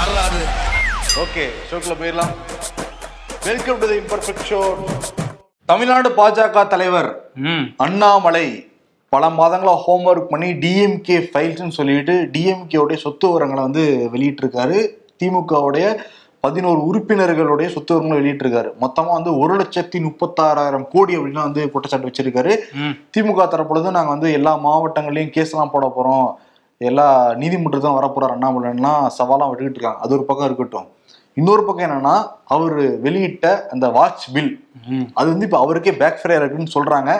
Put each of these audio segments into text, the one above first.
யாராது ஓகே ஷோக்குள்ள போயிடலாம். Welcome to the imperfect show Tamil Nadu BJP தலைவர் ம். அண்ணாமலை பல மாதங்களா ஹோம்ஒர்க் பண்ணி டிஎம்கே ஃபைல்ஸ்னு சொல்லிட்டு டிஎம்கே உடைய சொத்து விவரங்களை வந்து வெளியிட்டிருக்காரு. திமுகவுடைய பதினோரு உறுப்பினர்களுடைய சொத்து விவரங்களை வெளியிட்டிருக்காரு. மொத்தமா வந்து ஒரு லட்சத்தி முப்பத்தாறாயிரம் கோடி அப்படின்னு வந்து குற்றச்சாட்டு வச்சிருக்காரு. ம். திமுக தரப்புலது நாங்க வந்து எல்லா மாவட்டங்களையும் கேஸ் எல்லாம் போட போறோம். எல்லா நீதிமன்றத்தான் வரப்போறார் அண்ணாமலைலாம் சவாலாம் விட்டுக்கிட்டு இருக்காங்க. அது ஒரு பக்கம் இருக்கட்டும். இன்னொரு பக்கம் என்னன்னா அவர் வெளியிட்ட அந்த வாட்ச் பில் அது வந்து இப்போ அவருக்கே பேக் ஃபயர் இருக்குன்னு சொல்றாங்க.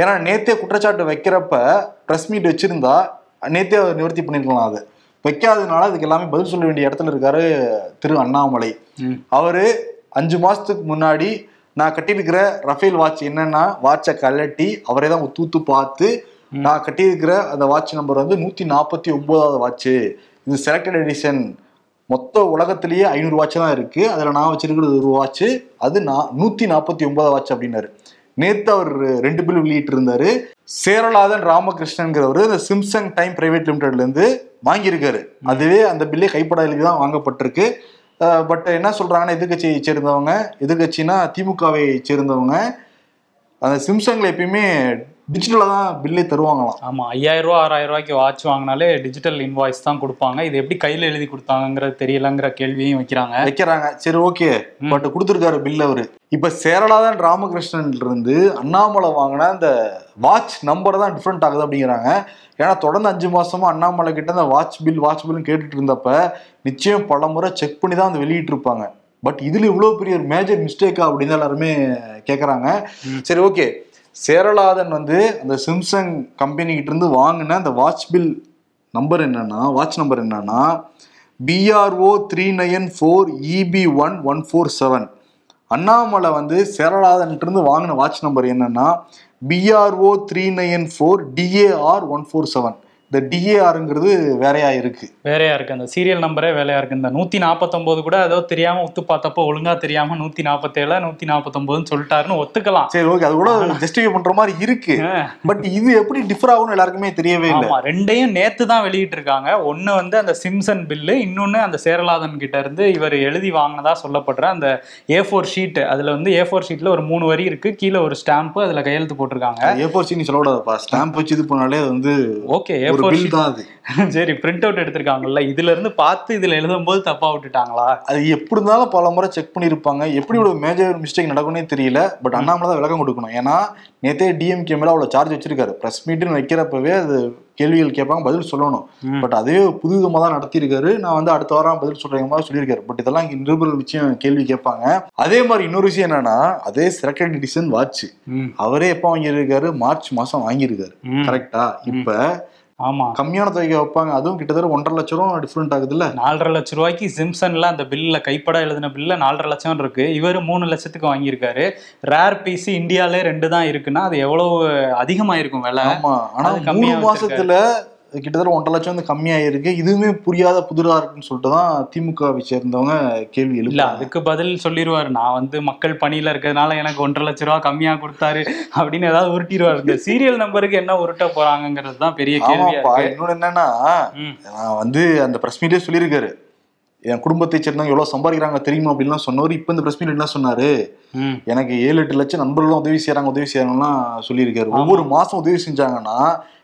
ஏன்னா நேத்தே குற்றச்சாட்டு வைக்கிறப்ப ப்ரெஸ் மீட் வச்சிருந்தா நேத்தே அவர் நிவர்த்தி பண்ணிருக்கலாம் அது. வைக்காததுனால அதுக்கு எல்லாமே பதில் சொல்ல வேண்டிய இடத்துல இருக்காரு திரு அண்ணாமலை. அவரு அஞ்சு மாசத்துக்கு முன்னாடி நான் கட்டியிருக்கிற ரஃபேல் வாட்ச் என்னன்னா வாட்சை கழட்டி அவரே தான் தூத்து பார்த்து நான் கட்டியிருக்கிற அந்த வாட்ச் நம்பர் வந்து நூத்தி நாற்பத்தி ஒன்பதாவது வாட்ச் இது செலக்டட் எடிஷன் மொத்த உலகத்திலேயே ஐநூறு வாட்ச் தான் இருக்கு. அதுல நான் வச்சிருக்கிறது ஒரு வாட்ச் அது நான் நூத்தி நாற்பத்தி ஒன்பதாவது வாட்ச் அப்படின்னாரு. நேத்து அவர் ரெண்டு பில் வெளியிட்டு இருந்தாரு சேரலாதன் ராமகிருஷ்ணன்கிறவர் இந்த சிம்சங் டைம் பிரைவேட் லிமிடெட்ல இருந்து வாங்கியிருக்காரு. அதுவே அந்த பில்லே கைப்பட எழுதி தான் வாங்கப்பட்டிருக்கு. பட் என்ன சொல்றாங்கன்னா எதிர்கட்சியை சேர்ந்தவங்க எதிர்கட்சினா திமுகவை சேர்ந்தவங்க. அந்த சிம்சங்ல எப்பயுமே டிஜிட்டலா தான் பில்லே தருவாங்களாம். ஆமா ஐயாயிரம் ரூபா ஆறாயிரம் ரூபாய்க்கு வாட்ச் வாங்கினாலே டிஜிட்டல் இன்வாய்ஸ் தான் கொடுப்பாங்க. இது எப்படி கையில எழுதி கொடுத்தாங்கங்கிறது தெரியலங்கிற கேள்வியும் வைக்கிறாங்க. வைக்கிறாங்க. சரி ஓகே. பட் கொடுத்துருக்காரு பில் அவரு. இப்ப சேரலாதன் ராமகிருஷ்ணன்ல இருந்து அண்ணாமலை வாங்கின அந்த வாட்ச் நம்பர் தான் டிஃப்ரெண்ட் ஆகுது அப்படிங்கிறாங்க. ஏன்னா தொடர்ந்து அஞ்சு மாசமா அண்ணாமலை கிட்ட அந்த வாட்ச் பில் வாட்ச் பில்னு கேட்டுட்டு இருந்தப்ப நிச்சயம் பல முறை செக் பண்ணி தான் வந்து வெளியிட்டு இருப்பாங்க பட் இதுல இவ்வளவு பெரிய ஒரு மேஜர் மிஸ்டேக்கா அப்படின்னு எல்லாருமே கேக்குறாங்க. சரி ஓகே. சேரலாதன் வந்து அந்த சிம்சங் கம்பெனிகிட்ட இருந்து வாங்கின அந்த வாட்ச் பில் நம்பர் என்னன்னா வாட்ச் நம்பர் என்னன்னா P R O three nine four E B one one four seven Annamalai வந்து சேரலாதன்ட்டு இருந்து வாங்கின வாட்ச் நம்பர் என்னன்னா P R O three nine four D A R one four seven இந்த டிஏஆருங்கிறது வேறையா இருக்கு. வேறையா இருக்கு. அந்த சீரியல் நம்பரே வேலையா இருக்கு. இந்த நூத்தி நாற்பத்தொன்பது கூட ஏதோ தெரியாம உத்து பார்த்தப்போ ஒழுங்கா தெரியாம நூத்தி நாற்பத்தேழு நூத்தி நாற்பத்தொன்பதுன்னு சொல்லிட்டாருன்னு ஒத்துக்கலாம். சரி ஓகே அது கூட ஜஸ்டிஃபை பண்ற மாதிரி இருக்கு. பட் இது எப்படி டிஃபர் ஆகும்னு எல்லாருக்குமே தெரியவே இல்லை. ரெண்டையும் நேத்து தான் வெளியிட்டு இருக்காங்க ஒண்ணு வந்து அந்த சிம்சன் பில்லு இன்னொன்னு அந்த சேரலாதன் கிட்ட இருந்து இவர் எழுதி வாங்கினதா சொல்லப்படுற அந்த ஏ ஃபோர் ஷீட் அதுல வந்து ஏ ஃபோர் ஷீட்ல ஒரு மூணு வரி இருக்கு. கீழே ஒரு ஸ்டாம்ப் அதுல கையெழுத்து போட்டிருக்காங்க. ஏ ஃபோர் நீ சொல்லக்கூடாதுப்பா. ஸ்டாம்ப் வச்சு இது பண்ணாலே அது வந்து ஓகே ஏ பில் தான் அது சரி பிரிண்ட் அவுட் எடுத்திருக்காங்கல்ல இதுல இருந்து பார்த்து இதுல எழுதும்போது தப்பா விட்டுட்டாங்களா? அது எப்படி இருந்தாலும் பல முறை செக் பண்ணியிருப்பாங்க. எப்படி ஒரு மேஜர் மிஸ்டேக் நடக்கும்னே தெரியல. பட் அண்ணாமலை தான் விளக்கம் கொடுக்கணும். ஏன்னா நேத்தே டிஎம்கே மேல அவ்வளவு சார்ஜ் வச்சிருக்காரு. பிரஸ் மீட்னு வைக்கிறப்பவே அது கேள்விகள் கேட்பாங்க பதில் சொல்லணும். பட் அதே புது விதமா தான் நடத்தியிருக்காரு. நான் வந்து அடுத்த வாரம் பதில் சொல்றேங்க மாதிரி சொல்லியிருக்காரு. பட் இதெல்லாம் இங்க நிருபர்கள் விஷயம் கேள்வி கேட்பாங்க. அதே மாதிரி இன்னொரு விஷயம் என்னன்னா அதே செலக்டட் எடிஷன் வாட்ச் அவரே எப்போ வாங்கியிருக்காரு? மார்ச் மாசம் வாங்கியிருக்காரு. கரெக்டா இப்ப ஆமா. கம்மியான தொகையை வைப்பாங்க. அதுவும் கிட்டத்தட்ட ஒன்றரை லட்சம் ரூபா டிஃப்ரெண்ட் ஆகுதுல்ல. நாலரை லட்ச ரூபாய்க்கு சிம்சன்ல அந்த பில்ல கைப்பட எழுதின பில்ல நாலரை லட்சம் இருக்கு. இவர் மூணு லட்சத்துக்கு வாங்கியிருக்காரு. ரேர் பீஸ் இந்தியாலே ரெண்டு தான் இருக்குன்னா அது எவ்வளவு அதிகமாயிருக்கும் விலை? ஆமா. ஆனா மூணு கம்மியா மாசத்துல கிட்டத்தட்ட ஒன்றரை லட்சம் வந்து கம்மியாயிருக்கு. இதுவுமே புரியாத புதிரா இருக்குன்னு சொல்லிட்டு தான் திமுகவை சேர்ந்தவங்க கேள்வி இல்ல அதுக்கு பதில் சொல்லிடுவாரு நான் வந்து மக்கள் பணியில இருக்கிறதுனால எனக்கு ஒன்றரை லட்ச ரூபா கம்மியா கொடுத்தாரு அப்படின்னு ஏதாவது உருட்டிடுவாரு. இந்த சீரியல் நம்பருக்கு என்ன உருட்ட போறாங்கங்கிறது தான் பெரிய இருக்கு. இன்னொன்னு என்னன்னா. நான் வந்து அந்த பிரஸ் மீட்டே சொல்லியிருக்காரு. என் குடும்பத்தை சேர்ந்தவங்க எவ்வளவு சம்பாதிக்கிறாங்க தெரியுமா அப்படின்லாம் சொன்னவர் இப்ப இந்த பிரஸ் மீட் என்ன சொன்னாரு? எனக்கு ஏழு எட்டு லட்சம் நண்பர்களும் உதவி செய்யறாங்க உதவி செய்யறாங்கலாம் சொல்லியிருக்காரு. ஒவ்வொரு மாசம் உதவி செஞ்சாங்கன்னா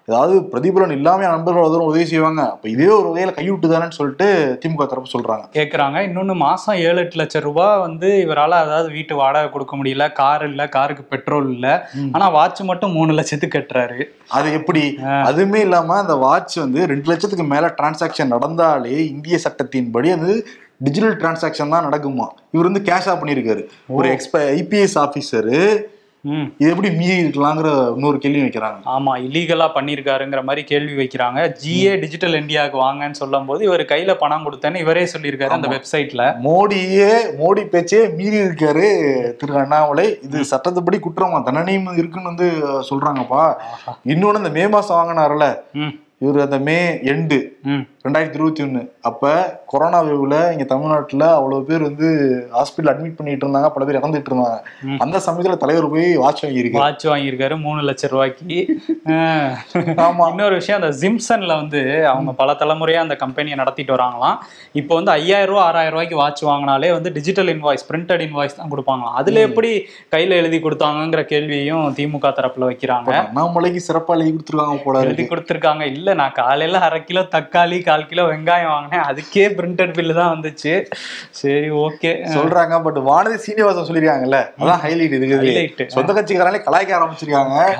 ஏதாவது பிரதிபலன் இல்லாம என் நண்பர்கள் அவ்வளவு உதவி செய்வாங்க. அப்ப இதே ஒரு வகையில கைவிட்டு தானேன்னு சொல்லிட்டு திமுக தரப்பு சொல்றாங்க. கேக்குறாங்க. இன்னொன்னு மாசம் ஏழு எட்டு லட்சம் ரூபாய் வந்து இவரால அதாவது வீட்டு வாடகை கொடுக்க முடியல கார் இல்ல காருக்கு பெட்ரோல் இல்ல. ஆனா வாட்ச் மட்டும் மூணு லட்சத்துக்கு கட்டுறாரு. அது எப்படி? அதுவுமே இல்லாம அந்த வாட்ச் வந்து ரெண்டு லட்சத்துக்கு மேல டிரான்சாக்ஷன் நடந்தாலே இந்திய சட்டத்தின்படி அது டிஜிட்டல் டிரான்சாக்ஷன் தான் நடக்குமா? இவர் வந்து கேஷா பண்ணியிருக்காரு. ஒரு எக்ஸ்ப ஐபிஎஸ் ம் இது எப்படி மீறி இருக்கலாங்கிற இன்னொரு கேள்வி வைக்கிறாங்க. ஆமா இல்லீகலா பண்ணிருக்காருங்கிற மாதிரி கேள்வி வைக்கிறாங்க. ஜிஏ டிஜிட்டல் இந்தியாவுக்கு வாங்கன்னு சொல்லும் போது இவர் கையில பணம் கொடுத்தேன்னு இவரே சொல்லியிருக்காரு அந்த வெப்சைட்ல மோடியே மோடி பேச்சே மீறி இருக்காரு திரு அண்ணாமலை. இது சட்டத்துப்படி குற்றமா? தண்டனையும் இருக்குன்னு வந்து சொல்றாங்கப்பா. இன்னொன்னு இந்த மே மாசம் வாங்கினார்ல ம். இவர் அந்த மே எண்டு ம். ரெண்டாயிரத்தி இருபத்தி ஒண்ணு அப்ப கொரோனா வேவ்ல இங்க தமிழ்நாட்டுல அவ்வளவு பேர் வந்து ஹாஸ்பிட்டல் அட்மிட் பண்ணிட்டு இருந்தாங்க பல பேர் இறந்துட்டு இருந்தாங்க. அந்த சமயத்துல தலைவர் போய் வாட்ச் வாங்கியிருக்கு. வாட்ச் வாங்கியிருக்காரு மூணு லட்சம் ரூபாய்க்கு. ஆஹ். ஆமா. இன்னொரு விஷயம் அந்த ஜிம்சன்ல வந்து அவங்க பல தலைமுறையா அந்த கம்பெனியை நடத்திட்டு வராங்களாம். இப்போ வந்து ஐயாயிரம் ரூபா ஆறாயிரம் ரூபாய்க்கு வாட்ச் வாங்கினாலே வந்து டிஜிட்டல் இன்வாய்ஸ் பிரிண்டட் இன்வாய்ஸ் தான் கொடுப்பாங்களாம். அதுல எப்படி கையில எழுதி கொடுத்தாங்கங்கிற கேள்வியையும் திமுக தரப்புல வைக்கிறாங்க. அண்ணாமலைக்கு சிறப்பா எழுதி கொடுத்துருக்காங்க போல எழுதி கொடுத்துருக்காங்க. இல்ல நான் காலையில அரை கிலோ தக்காளி கால் கிலோ வெங்காயம் வாங்கினேன். அதுக்கே பிரிண்டட் பில்லு தான் வந்துச்சு. சரி ஓகே சொல்றாங்க பட் வானதி சீனிவாசன் சொல்லிருக்காங்கல்ல அதான் ஹைலைட் இருக்குது. சொந்த கட்சிக்காரங்களே கலாய்க்க ஆரம்பிச்சிருக்காங்க?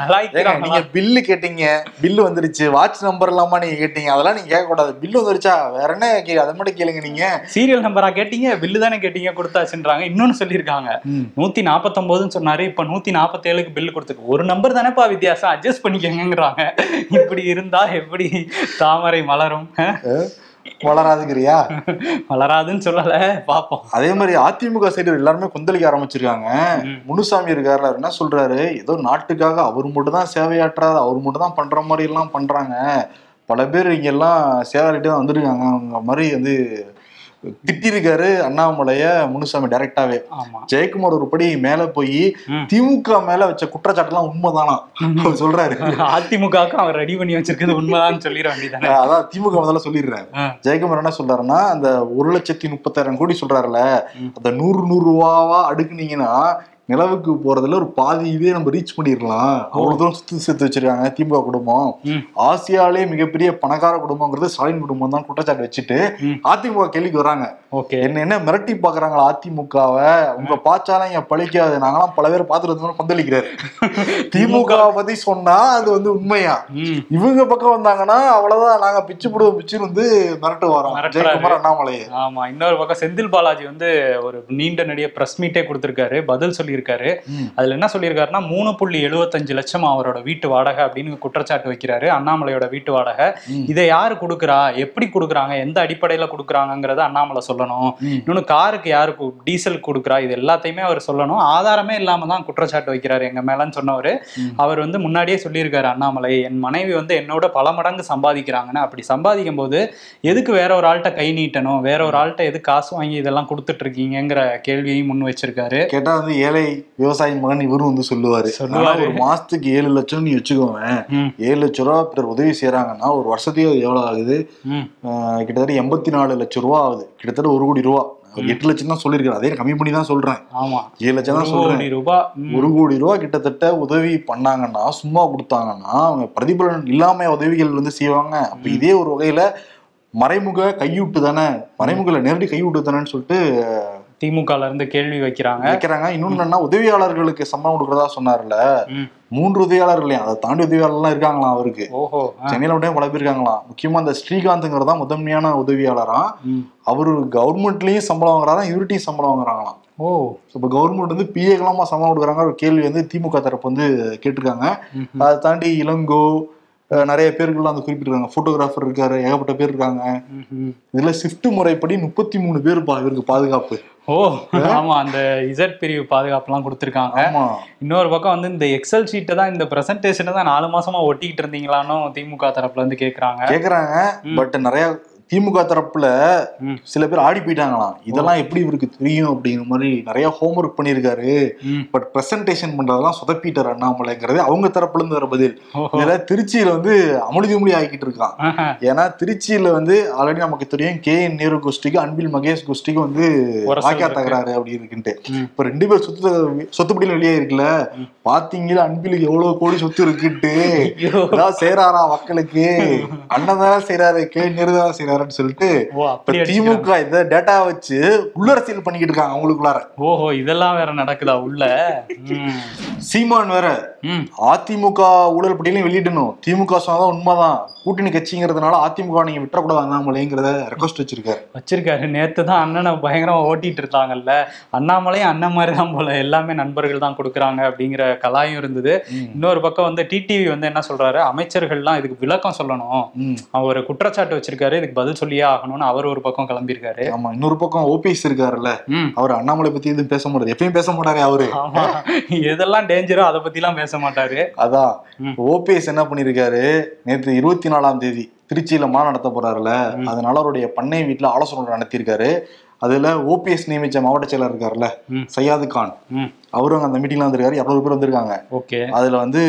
நீங்க பில்லு கேட்டீங்க பில்லு வந்துருச்சு. வாட்ச் நம்பர் இல்லாம நீங்க கேட்டீங்க. அதெல்லாம் நீங்க கேட்க கூடாது பில்லு வந்துருச்சா? வேற என்ன கே- அதை மட்டும் கேளுங்க நீங்க. சீரியல் நம்பரா கேட்டீங்க பில்லு தானே கேட்டீங்க கொடுத்தாச்சுன்றாங்க. இன்னொன்னு சொல்லியிருக்காங்க. நூத்தி நாற்பத்தொன்பதுன்னு சொன்னாரு. இப்ப நூத்தி நாற்பத்தேழுக்கு பில்லு கொடுத்துருக்கு. ஒரு நம்பர் தானேப்பா வித்தியாசம். அட்ஜஸ்ட் பண்ணிக்கங்கிறாங்க இப்படி இருந்தா எப்படி தாமரை மலரும்? வளராதுங்கிறியா? மலராதுன்னு சொல்லல பாப்போம். அதே மாதிரி அதிமுக சைடு எல்லாருமே கொந்தளிக்க ஆரம்பிச்சிருக்காங்க. முனுசாமி இருக்காருல அவர் என்ன சொல்றாரு? ஏதோ நாட்டுக்காக அவர் மட்டும் தான் சேவையாற்றாரு அவர் மட்டும் தான் பண்ற மாதிரி எல்லாம் பண்றாங்க. பல பேர் இங்க எல்லாம் சேவையாளிட்டு தான் வந்திருக்காங்க. அவங்க மாதிரி வந்து திட்டிருக்காரு அண்ணாமலைய முனுசாமி டைரக்டாவே ஜெயக்குமார் ஒரு படி மேல போய். திமுக மேல வச்ச குற்றச்சாட்டுலாம் உண்மைதானா? அவர் சொல்றாரு. அதிமுகவுக்கு அவர் ரெடி பண்ணி வச்சிருக்கிறது உண்மைதான்னு சொல்லிட வேண்டியதானே? அதான் திமுக முதல்ல சொல்லிடுறேன். ஜெயக்குமார் என்ன சொல்றாருன்னா அந்த ஒரு லட்சத்தி முப்பத்தாயிரம் கோடி சொல்றாருல. அந்த நூறு நூறு ரூபாவா அடுக்குனீங்கன்னா நிலவுக்கு போறதுல ஒரு பாதி இதே நம்ம ரீச் பண்ணிடலாம். அவ்வளவு தூரம் சுத்தி சேர்த்து வச்சிருக்காங்க திமுக குடும்பம். ஆசியாலே மிகப்பெரிய பணக்கார குடும்பங்கிறது ஸ்டாலின் குடும்பம் தான் குற்றச்சாட்டு வச்சுட்டு. அதிமுக கேள்விக்கு வராங்க. ஓகே. என்ன என்ன மிரட்டி பாக்குறாங்களா அதிமுகவை? உங்க பாச்சாலாம் இங்க பழிக்காது. நாங்களாம் பல பேர் பார்த்துட்டு வந்து கொந்தளிக்கிறாரு திமுக. பத்தி சொன்னா அது வந்து உண்மையா? இவங்க பக்கம் வந்தாங்கன்னா அவ்வளவுதான். நாங்க பிச்சு போடுவோம் பிச்சு வந்து மிரட்டு வரோம். ஜெயக்குமார் அண்ணாமலையை. ஆமா இன்னொரு பக்கம் செந்தில் பாலாஜி வந்து ஒரு நீண்ட நெடிய பிரஸ் மீட்டே கொடுத்திருக்காரு. பதில் சொல்லியிருக்காரு. அதுல என்ன சொல்லியிருக்காருன்னா மூணு புள்ளி எழுபத்தஞ்சு லட்சம் அவரோட வீட்டு வாடகை அப்படின்னு குற்றச்சாட்டு வைக்கிறாரு அண்ணாமலையோட வீட்டு வாடகை. இதை யாரு கொடுக்குறா? எப்படி கொடுக்குறாங்க? எந்த அடிப்படையில கொடுக்குறாங்கங்கிறத அண்ணாமலை சொல்லணும். ம். இன்னொன்னு காருக்கு யாரு கு- டீசல் கொடுக்குறா? இது எல்லாத்தையுமே அவர் சொல்லணும். ஆதாரமே இல்லாம தான் குற்றச்சாட்டு வைக்கிறாரு எங்க மேலன்னு சொன்னவர். அவர் வந்து முன்னாடியே சொல்லியிருக்காரு அண்ணாமலை என் மனைவி வந்து என்னோட பல மடங்கு சம்பாதிக்கிறாங்கன்னு. அப்படி சம்பாதிக்கும் போது எதுக்கு வேற ஒரு ஆள்கிட்ட கை நீட்டணும்? வேற ஒரு ஆள்கிட்ட எதுக்கு காசு வாங்கி இதெல்லாம் கொடுத்துட்டு இருக்கீங்கங்கிற கேள்வியையும் முன் வச்சிருக்காரு. கேட்டா வந்து ஏழை விவசாயி மகன் இவரும் வந்து சொல்லுவாரு. ஒரு மாசத்துக்கு ஏழு லட்சம் நீ வச்சுக்கோவேன் ஏழு லட்சம் ரூபா பிறர் உதவி செய்யறாங்கன்னா ஒரு வருஷத்துக்கு அது எவ்வளவு ஆகுது? கிட்டத்தட்ட எண்பத்தி நாலு லட்சம் ரூபா ஆகுது. கிட்டத்தட்ட ஒரு கோடி ரூபா. எட்டு லட்சம் தான் சொல்லியிருக்காரு. அதே கம்மி பண்ணி தான் சொல்றேன். ஆமா. ஏழு லட்சம் தான் சொல்றேன். ரூபாய் ஒரு கோடி ரூபா கிட்டத்தட்ட உதவி பண்ணாங்கன்னா சும்மா கொடுத்தாங்கன்னா அவங்க பிரதிபலன் இல்லாம உதவிகள் வந்து செய்வாங்க. அப்ப இதே ஒரு வகையில மறைமுக கையூட்டு தானே? மறைமுகல நேரடி கையூட்டு தானேன்னு சொல்லிட்டு திமுகல இருந்து கேள்வி வைக்கிறாங்க. வைக்கிறாங்க. இன்னொன்னு என்னன்னா உதவியாளர்களுக்கு சம்பளம் கொடுக்கறதா சொன்னார்ல. மூன்று உதவியாளர் இல்லையா அதை தாண்டி உதவியாளர்லாம் இருக்காங்களாம் அவருக்கு. ஓஹோ சென்னையில பேர் இருக்காங்களாம் முக்கியமா அந்த ஸ்ரீகாந்த்ங்கிறது தான் முதன்மையான உதவியாளரா. அவரு கவர்மெண்ட்லயும் சம்பளம் வாங்குறாராம் இவர்கிட்டயும் சம்பளம் வாங்குறாங்களாம். ஓ. இப்போ கவர்மெண்ட் வந்து பிஏக்கெல்லாமா சம்பளம் கொடுக்குறாங்க. ஒரு கேள்வி வந்து திமுக தரப்பு வந்து கேட்டிருக்காங்க. அதை தாண்டி இளங்கோ நிறைய பேர்கள்லாம் வந்து குறிப்பிட்டிருக்காங்க. போட்டோகிராஃபர் இருக்காரு ஏகப்பட்ட பேர் இருக்காங்க. இதுல ஷிஃப்ட் முறைப்படி முப்பத்தி மூணு பேர் இவருக்கு பாதுகாப்பு. ஓ ஆமா அந்த இசட் பிரிவு பாதுகாப்புலாம் கொடுத்துருக்காங்க. ஆமா. இன்னொரு பக்கம் வந்து இந்த எக்ஸல் ஷீட்டை தான் இந்த பிரசன்டேஷனை தான் நாலு மாசமா ஒட்டிக்கிட்டு இருந்தீங்களான்னு திமுக தரப்புல இருந்து கேக்குறாங்க. கேக்குறாங்க. பட் நிறைய திமுக தரப்புல. சில பேர் ஆடி போயிட்டாங்களாம் இதெல்லாம் எப்படி இவருக்கு தெரியும் அப்படிங்கிற மாதிரி நிறைய ஹோம்ஒர்க் பண்ணியிருக்காரு. பட் பிரசன்டேஷன் பண்றதெல்லாம் சொதப்பிட்டார் அண்ணாமலைங்கிறது அவங்க தரப்புல இருந்து வர பதில் ஓஹோ. இதுல திருச்சியில வந்து அமுடி துமுடி ஆகிக்கிட்டு இருக்கான். ஏன்னா திருச்சியில வந்து ஆல்ரெடி நமக்கு தெரியும் கே என் நேரு கோஷ்டிக்கு அன்பில் மகேஷ் கோஷ்டிக்கு வந்து வாக்கியா. தகராறு அப்படி இருக்குன்ட்டு. இப்ப ரெண்டு பேர் சொத்து சொத்துப்படியில வெளியே இருக்குல்ல பாத்தீங்களா அன்பிலுக்கு எவ்வளவு கோடி சொத்து இருக்குன்ட்டு செய்யறாரா மக்களுக்கு அண்ணன் தானே செய்யறாரு கே நேரு தானே செய்யறாருன்னு சொல்லிட்டு. திமுக இந்த டேட்டா வச்சு உள்ளரசியல் பண்ணிக்கிட்டு இருக்காங்க அவங்களுக்குள்ளார. ஓஹோ இதெல்லாம் வேற நடக்குதா உள்ள. சீமான் வேற. அதிமுக ஊழல் பட்டியலையும் வெளியிடணும். திமுக சொன்னதான் உண்மைதான். கூட்டணி கட்சிங்கிறதுனால அதிமுக நீங்க விட்டுறக்கூடாது அண்ணாமலைங்கிறத ரெக்வஸ்ட் வச்சிருக்காரு. வச்சிருக்காரு. நேத்து தான் அண்ணனை பயங்கரமா ஓட்டிட்டு இருந்தாங்கல்ல. அண்ணாமலையும் அண்ணன் மாதிரி தான் போல. எல்லாமே நண்பர்கள் தான் கொடுக்குறாங்க அப்படிங்கிற கலாயும் இருந்தது. இன்னொரு பக்கம் வந்து டிடிவி வந்து என்ன சொல்றாரு? அமைச்சர்கள்லாம் இதுக்கு விளக்கம் சொல்லணும். அவர் குற்றச்சாட்டு வச்சிருக்காரு. இதுக்கு பதில் சொல்லியே ஆகணும்னு அவர் ஒரு பக்கம் கிளம்பியிருக்காரு. ஆமா இன்னொரு பக்கம் ஓபிஎஸ் இருக்காருல்ல. ம். அவர் அண்ணாமலை பத்தி எதுவும் பேச மாட்டாரு எப்பயும் பேச மாட்டாரு அவரு. எதெல்லாம் டேஞ்சரோ அதை பத்திலாம் பேச மாட்டாரு. அதான். ம். ஓபிஎஸ் என்ன பண்ணிருக்காரு நேத்து இருபத்தி நாலாம் தேதி திருச்சியில மாநாடு நடத்த போறாருல அதனால அவருடைய பண்ணை வீட்டுல ஆலோசனை நடத்தியிருக்காரு. அதுல ஓபிஎஸ் நியமிச்ச மாவட்ட செயலர் இருக்காருல்ல ம். சையாது கான். ம். அவரும் அந்த மீட்டிங்ல வந்திருக்காரு. இரநூறு பேர் வந்திருக்காங்க. ஓகே. அதுல வந்து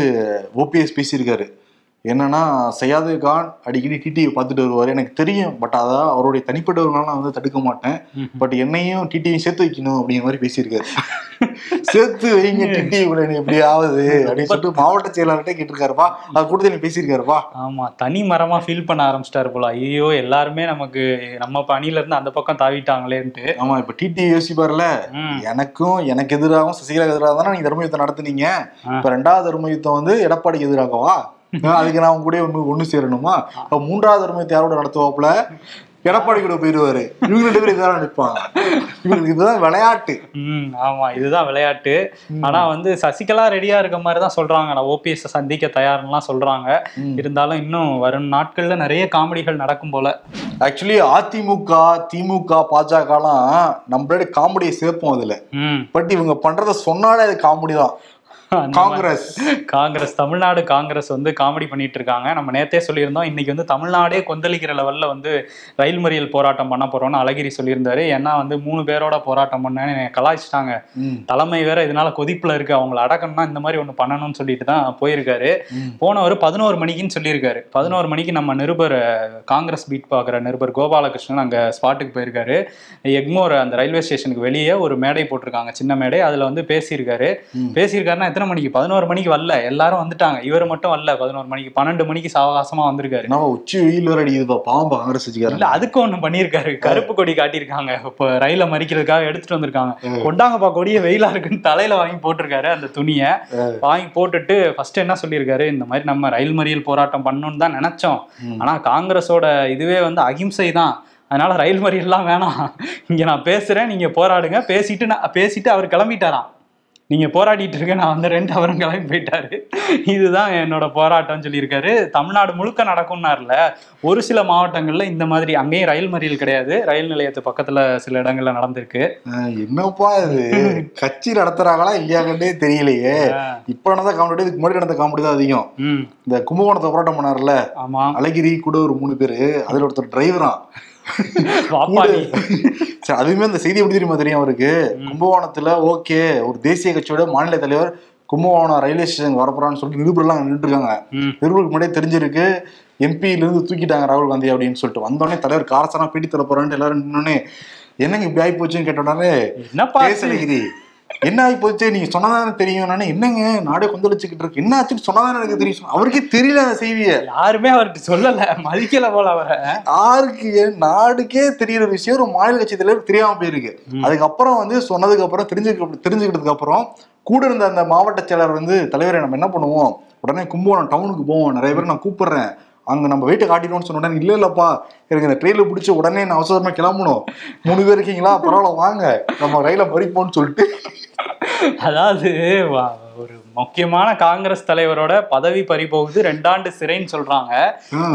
ஓபிஎஸ் பேசியிருக்காரு. என்னன்னா சையாது கான் அடிக்கடி டிடிவி பார்த்துட்டு வருவாரு. எனக்கு தெரியும் பட் அதான் அவருடைய தனிப்பட்டவர்களால நான் வந்து தடுக்க மாட்டேன். பட் என்னையும் டிடிவி சேர்த்து வைக்கணும் அப்படிங்கிற மாதிரி பேசியிருக்காரு. சேர்த்து வைங்க டிடிவி கூட எனக்கு எப்படி ஆகுது அப்படின்னு சொல்லிட்டு மாவட்ட செயலாளர்கிட்ட கேட்டிருக்காருப்பா. அது கூட்டத்தில் நீ பேசியிருக்காருப்பா. ஆமா தனி மரமா ஃபீல் பண்ண ஆரம்பிச்சிட்டாரு போல. ஐயோ எல்லாருமே நமக்கு நம்ம பணியில இருந்து அந்த பக்கம் தாவிட்டாங்களேன்ட்டு. ஆமா இப்ப டிடிவி யோசிப்பாருல. எனக்கும் எனக்கு எதிராகவும் சசிகலா எதிராக தானே நீங்க தர்ம யுத்தம் நடத்துனீங்க. இப்ப ரெண்டாவது தர்ம யுத்தம் வந்து எடப்பாடிக்கு எதிராகவா? அதுக்கு நான் உங்க கூட ஒண்ணு ஒண்ணு சேரணுமா? அப்ப மூன்றாவது தர்ம யுத்தம் யாரோட நடத்துவாப்புல எடப்பாடி கூட போயிருவாரு. இவங்க ரெண்டு பேரும் இதான் நிற்பாங்க இவங்களுக்கு இதுதான் விளையாட்டு. ம் ஆமா இதுதான் விளையாட்டு. ஆனா வந்து சசிகலா ரெடியா இருக்க மாதிரி தான் சொல்றாங்க. நான் ஓபிஎஸ் சந்திக்க தயார்னுலாம் சொல்றாங்க. இருந்தாலும் இன்னும் வரும் நாட்கள்ல நிறைய காமெடிகள் நடக்கும் போல. ஆக்சுவலி அதிமுக திமுக பாஜகலாம் நம்மளோட காமெடியை சேர்ப்போம் அதுல. பட் இவங்க பண்றத சொன்னாலே அது காமெடி தான். காங்கிரஸ். காங்கிரஸ் தமிழ்நாடு காங்கிரஸ் வந்து காமெடி பண்ணிட்டு இருக்காங்க. நம்ம நேத்தே சொல்லியிருந்தோம். இன்னைக்கு வந்து தமிழ்நாடே கொந்தளிக்கிற லெவல்ல வந்து ரயில் மறியல் போராட்டம் பண்ண போறோம்னு அழகிரி சொல்லியிருந்தாரு. ஏன்னா வந்து மூணு பேரோட போராட்டம் பண்ணேன்னு கலாய்ச்சிட்டாங்க. தலைமை வேற இதனால கொதிப்புல இருக்கு. அவங்கள அடக்கணும்னா இந்த மாதிரி ஒண்ணு பண்ணணும்னு சொல்லிட்டு தான் போயிருக்காரு. போனவர் பதினோரு மணிக்குன்னு சொல்லியிருக்காரு. பதினோரு மணிக்கு நம்ம நிருபர் காங்கிரஸ் பீட் பார்க்குற நிருபர் கோபாலகிருஷ்ணன் அங்கே ஸ்பாட்டுக்கு போயிருக்காரு. எக்மோர் அந்த ரயில்வே ஸ்டேஷனுக்கு வெளியே ஒரு மேடை போட்டிருக்காங்க. சின்ன மேடை. அதில் வந்து பேசியிருக்காரு. பேசியிருக்காருன்னா எத்தனை மணிக்கு? பதினோரு மணிக்கு வரல. எல்லாரும் வந்துட்டாங்க. இவர் மட்டும் வரல. பதினோரு மணிக்கு. பன்னெண்டு மணிக்கு சாவகாசமா வந்திருக்காரு. என்னவா உச்சி வெயில் வேற அடிக்குதுப்பா பாவம் காங்கிரஸ் இல்ல அதுக்கு ஒண்ணு பண்ணியிருக்காரு. கருப்பு கொடி காட்டியிருக்காங்க. இப்போ ரயில மறிக்கிறதுக்காக எடுத்துட்டு வந்திருக்காங்க. கொண்டாங்கப்பா கொடிய வெயிலா இருக்குன்னு தலையில வாங்கி போட்டிருக்காரு அந்த துணியை. வாங்கி போட்டுட்டு ஃபர்ஸ்ட் என்ன சொல்லியிருக்காரு? இந்த மாதிரி நம்ம ரயில் மறியல் போராட்டம் பண்ணணும்னு தான் நினைச்சோம். ஆனா காங்கிரஸோட இதுவே வந்து அகிம்சை தான். அதனால ரயில் மறியல்லாம் வேணாம். இங்க நான் பேசுறேன் நீங்க போராடுங்க. பேசிட்டு நான் பேசிட்டு அவர் கிளம்பிட்டாராம். நீங்க போராடிட்டு இருக்க நான் வந்து ரெண்டு அவரும் கிளம்பி போயிட்டாரு. இதுதான் என்னோட போராட்டம்னு சொல்லியிருக்காரு. தமிழ்நாடு முழுக்க நடக்கும்னார்ல ஒரு சில மாவட்டங்கள்ல இந்த மாதிரி அங்கேயும் ரயில் மறியல் கிடையாது. ரயில் நிலையத்து பக்கத்துல சில இடங்கள்ல நடந்திருக்கு. என்னப்பா இது? கட்சி நடத்துறாங்களா இல்லையாங்கன்னே தெரியலையே. இப்ப நடந்த காமெடி இதுக்கு முன்னாடி நடந்த காமெடி தான் அதிகம். இந்த கும்பகோணத்தை போராட்டம் பண்ணார்ல ஆமா. அழகிரி கூட ஒரு மூணு பேரு அதுல ஒருத்தர் டிரைவரா அதுவுமே அந்த செய்தி எப்படி தெரியுமா தெரியும் அவருக்கு? கும்பகோணத்துல ஓகே ஒரு தேசிய கட்சியோட மாநில தலைவர் கும்பகோணம் ரயில்வே ஸ்டேஷன் வரப்போறான்னு சொல்லிட்டு நிருபர்லாம் நின்றுட்டு இருக்காங்க. ம். நிருபருக்கு முன்னாடியே தெரிஞ்சிருக்கு எம்பியில இருந்து தூக்கிட்டாங்க ராகுல் காந்தி அப்படின்னு சொல்லிட்டு. வந்தோடனே தலைவர் காரசானா பேட்டி தர போறான்ட்டு எல்லாரும் நின்னோடனே என்னங்க இப்படி ஆகி போச்சுன்னு கேட்டோடனே என்னப்பா பேச அழகிரி என்ன ஆகி போச்சு நீங்க சொன்னதானே தெரியும். நானே என்னங்க? நாடே கொந்தளிச்சுக்கிட்டு இருக்கு. என்ன ஆச்சுன்னு சொன்னதானே எனக்கு தெரியும். அவருக்கே தெரியல அந்த செய்தியை. யாருமே அவர்கிட்ட சொல்லல. மதிக்கல போல அவரை. யாருக்கு? நாடுக்கே தெரியற விஷயம் ஒரு மாநில கட்சி தலைவர் தெரியாம போயிருக்கு. அதுக்கப்புறம் வந்து சொன்னதுக்கு அப்புறம் தெரிஞ்சுக்க தெரிஞ்சுக்கிட்டதுக்கு அப்புறம் கூட இருந்த அந்த மாவட்ட செயலர் வந்து தலைவரை நம்ம என்ன பண்ணுவோம்? உடனே கும்பகோணம் டவுனுக்கு போவோம். நிறைய பேர் நான் கூப்பிடுறேன். அங்கே நம்ம வெயிட்டை காட்டிடுவோம்னு சொன்ன உடனே இல்லை இல்லப்பா எனக்கு இந்த ட்ரெயினில் பிடிச்ச உடனே நான் அவசரமாக கிளம்பணும். மூணு பேர் இருக்கீங்களா? பரவாயில்ல வாங்க. நம்ம ரயில பறிப்போம்னு சொல்லிட்டு. அதாவது முக்கியமான காங்கிரஸ் தலைவரோட பதவி பறிபோகுது ரெண்டாண்டு சிறைன்னு சொல்றாங்க.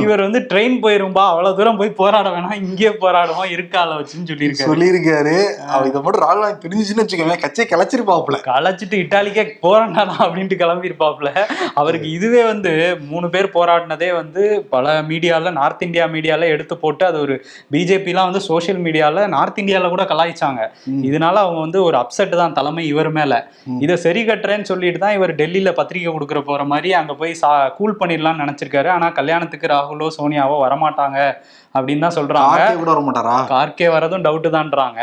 இவர் வந்து ட்ரெயின் போயிரும்பா அவ்வளவு தூரம் போய் போராட வேணாம் இங்கே போராடுவோம் இருக்கால வச்சுன்னு சொல்லியிருக்காரு. சொல்லியிருக்காரு. அவர் இதை மட்டும் ராகுல் காந்தி தெரிஞ்சுச்சுன்னு வச்சுக்கோங்க கட்சியை கிளச்சிருப்பாப்புல களைச்சிட்டு இட்டாலிக்கே போராடா அப்படின்ட்டு கிளம்பியிருப்பாப்ல அவருக்கு இதுவே வந்து மூணு பேர் போராடினதே வந்து பல மீடியால நார்த் இந்தியா மீடியால எடுத்து போட்டு அது ஒரு பிஜேபிலாம் வந்து சோஷியல் மீடியால நார்த் இந்தியால கூட கலாய்ச்சாங்க. இதனால அவங்க வந்து ஒரு அப்செட் தான் தலைமை இவர் மேல. இதை சரி கட்டுறேன்னு சொல்லிட்டு தான் இவர் டெல்லியில பத்திரிக்கை கொடுக்குற போற மாதிரி அங்க போய் சா கூல் பண்ணிடலாம்னு நினைச்சிருக்காரு. ஆனா கல்யாணத்துக்கு ராகுலோ சோனியாவோ வரமாட்டாங்க அப்படின்னு தான் சொல்றாங்க. ஆர்கே கூட வர மாட்டாரா கார்கே வரதும் டவுட்டு தான்றாங்க.